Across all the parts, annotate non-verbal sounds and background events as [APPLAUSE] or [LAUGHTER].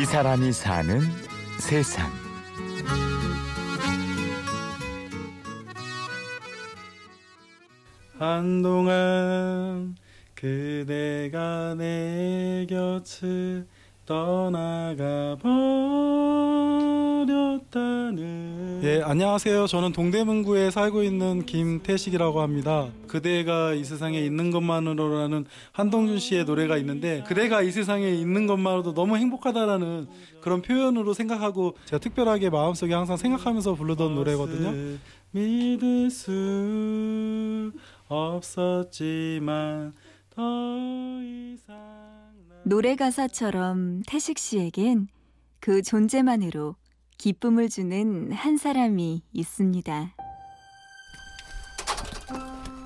이 사람이 사는 세상. 한동안 그대가 내 곁을 떠나가 버 렸다는 예 안녕하세요. 저는 동대문구에 살고 있는 김태식이라고 합니다. 그대가 이 세상에 있는 것만으로라는 한동준 씨의 노래가 있는데 그대가 이 세상에 있는 것만으로도 너무 행복하다라는 그런 표현으로 생각하고 제가 특별하게 마음속에 항상 생각하면서 부르던 노래거든요. 믿을 수 없었지만 더 이상 노래 가사처럼 태식 씨에겐 그 존재만으로 기쁨을 주는 한 사람이 있습니다.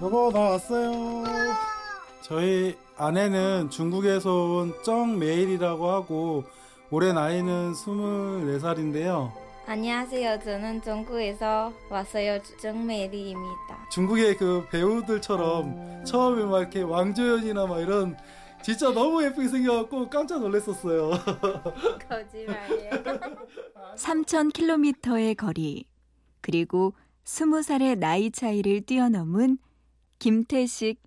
여보 나 왔어요. 저희 아내는 중국에서 온 쩡메일이라고 하고 올해 나이는 24살인데요. 안녕하세요. 저는 중국에서 왔어요. 정메리입니다. 중국의 그 배우들처럼 처음에 막 이렇게 왕조연이나 막 이런 진짜 너무 예쁘게 생겨갖고 깜짝 놀랐었어요. [LAUGHS] 거짓말이에요. 3,000km의 거리, 그리고 20살의 나이 차이를 뛰어넘은 김태식,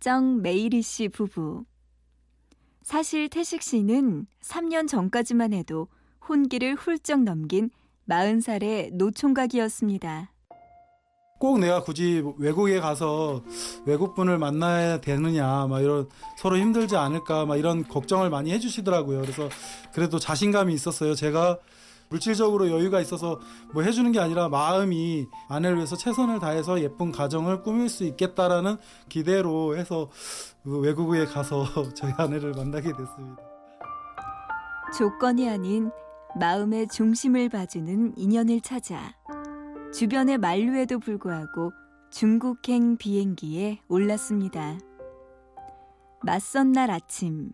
정메이리 씨 부부. 사실 태식 씨는 3년 전까지만 해도 혼기를 훌쩍 넘긴 40살의 노총각이었습니다. 꼭 내가 굳이 외국에 가서 외국분을 만나야 되느냐, 막 이런 서로 힘들지 않을까, 막 이런 걱정을 많이 해주시더라고요. 그래서 그래도 자신감이 있었어요. 제가 물질적으로 여유가 있어서 뭐 해주는 게 아니라 마음이 아내를 위해서 최선을 다해서 예쁜 가정을 꾸밀 수 있겠다라는 기대로 해서 그 외국에 가서 [LAUGHS] 저희 아내를 만나게 됐습니다. 조건이 아닌 마음의 중심을 봐주는 인연을 찾아 주변의 만류에도 불구하고 중국행 비행기에 올랐습니다. 맞선 날 아침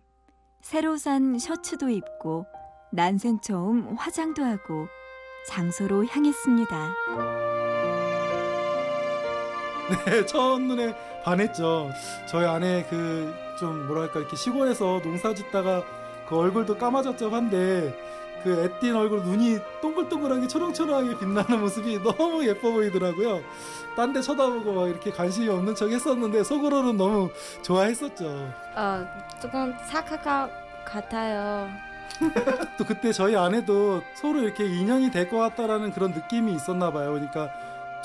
새로 산 셔츠도 입고 난생 처음 화장도 하고 장소로 향했습니다. 네, 첫눈에 반했죠. 저희 아내 그 좀 뭐랄까 이렇게 시골에서 농사 짓다가 그 얼굴도 까마잡잡한데 그 애띤 얼굴 눈이 동글동글하게 초롱초롱하게 빛나는 모습이 너무 예뻐 보이더라고요. 딴 데 쳐다보고 막 이렇게 관심이 없는 척 했었는데 속으로는 너무 좋아했었죠. 어, 조금 것 같아요. [LAUGHS] 또 그때 저희 아내도 서로 이렇게 인연이 될 것 같다라는 그런 느낌이 있었나 봐요. 그러니까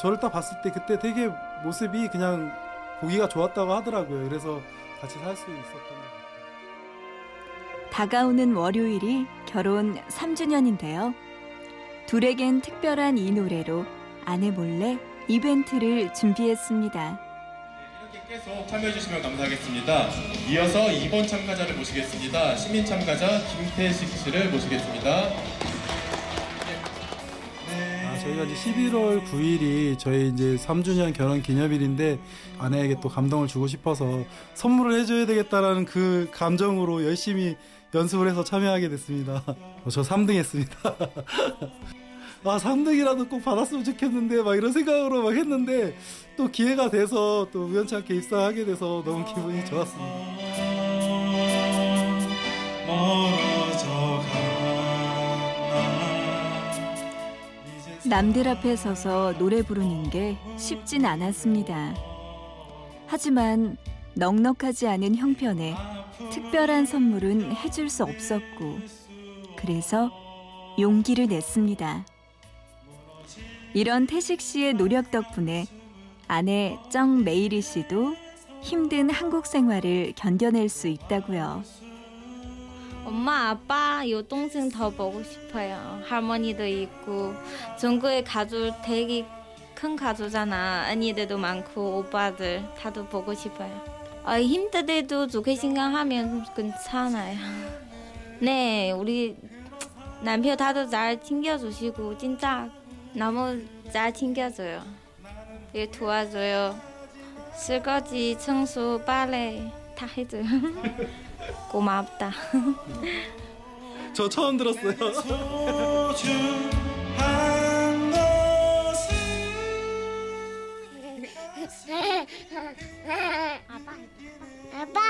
저를 딱 봤을 때 그때 되게 모습이 그냥 보기가 좋았다고 하더라고요. 그래서 같이 살 수 있었던 것 같아요. 다가오는 월요일이 결혼 3주년인데요. 둘에겐 특별한 이 노래로 아내 몰래 이벤트를 준비했습니다. 이렇게 계속 참여해 주시면 감사하겠습니다. 이어서 2번 참가자를 모시겠습니다. 시민 참가자 김태식 씨를 모시겠습니다. 아, 저희가 이제 11월 9일이 저희 이제 3주년 결혼 기념일인데 아내에게 또 감동을 주고 싶어서 선물을 해줘야 되겠다라는 그 감정으로 열심히 연습을 해서 참여하게 됐습니다. 어, 저 3등 했습니다. [LAUGHS] 아, 3등이라도 꼭 받았으면 좋겠는데 막 이런 생각으로 막 했는데 또 기회가 돼서 또 우연찮게 입상하게 돼서 너무 기분이 좋았습니다. 남들 앞에 서서 노래 부르는 게 쉽진 않았습니다. 하지만 넉넉하지 않은 형편에 특별한 선물은 해줄 수 없었고, 그래서 용기를 냈습니다. 이런 태식 씨의 노력 덕분에 아내 정 메이리 씨도 힘든 한국 생활을 견뎌낼 수 있다고요. 엄마, 아빠, 요 동생 더 보고 싶어요. 할머니도 있고 중국의 가족 되게 큰 가족잖아. 언니들도 많고 오빠들 다도 보고 싶어요. 아, 힘들어도 좋게 생각하면 괜찮아요. 네, 우리 남편 다도 잘 챙겨주시고 진짜 너무 잘 챙겨줘요. 일 도와줘요. 설거지, 청소, 빨래 다 해줘요. [LAUGHS] 고맙다. 저 처음 들었어요. 아빠. 아빠.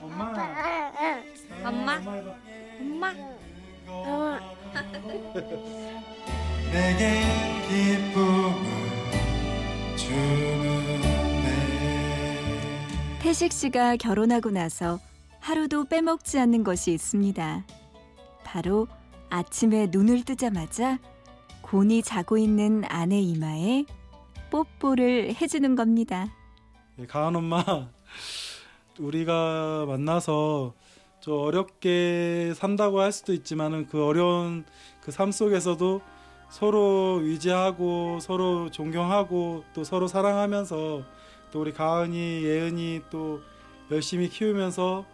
엄마. 아빠. 엄마. 엄마 엄마. 엄마. 내게 기쁨을 주는 태식 씨가 결혼하고 나서 하루도 빼먹지 않는 것이 있습니다. 바로 아침에 눈을 뜨자마자 곤이 자고 있는 아내 이마에 뽀뽀를 해주는 겁니다. 예, 가은 엄마 [LAUGHS] 우리가 만나서 좀 어렵게 산다고 할 수도 있지만은 그 어려운 그 삶 속에서도 서로 위지하고 서로 존경하고 또 서로 사랑하면서 또 우리 가은이 예은이 또 열심히 키우면서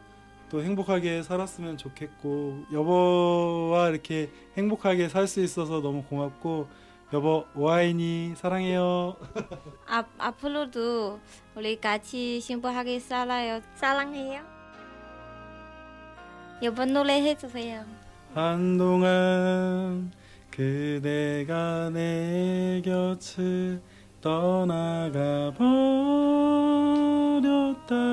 또 행복하게 살았으면 좋겠고 여보와 이렇게 행복하게 살 수 있어서 너무 고맙고 여보 오하인이 사랑해요. 앞 앞으로도 우리 같이幸福하게 살아요. 사랑해요. 여보 노래 해 주세요. 한동안 그대가 내 곁을 떠나가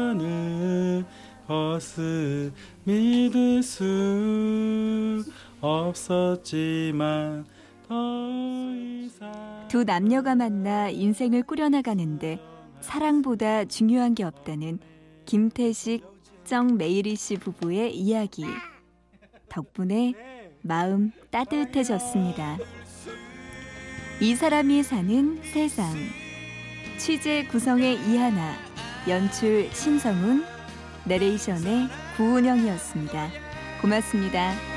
버렸다는 것을 믿을 수 없었지만 두 남녀가 만나 인생을 꾸려나가는데 사랑보다 중요한 게 없다는 김태식, 정메이리 씨 부부의 이야기. 덕분에 마음 따뜻해졌습니다. 이 사람이 사는 세상. 취재 구성의 이하나, 연출 신성훈, 내레이션의 구은영이었습니다. 고맙습니다.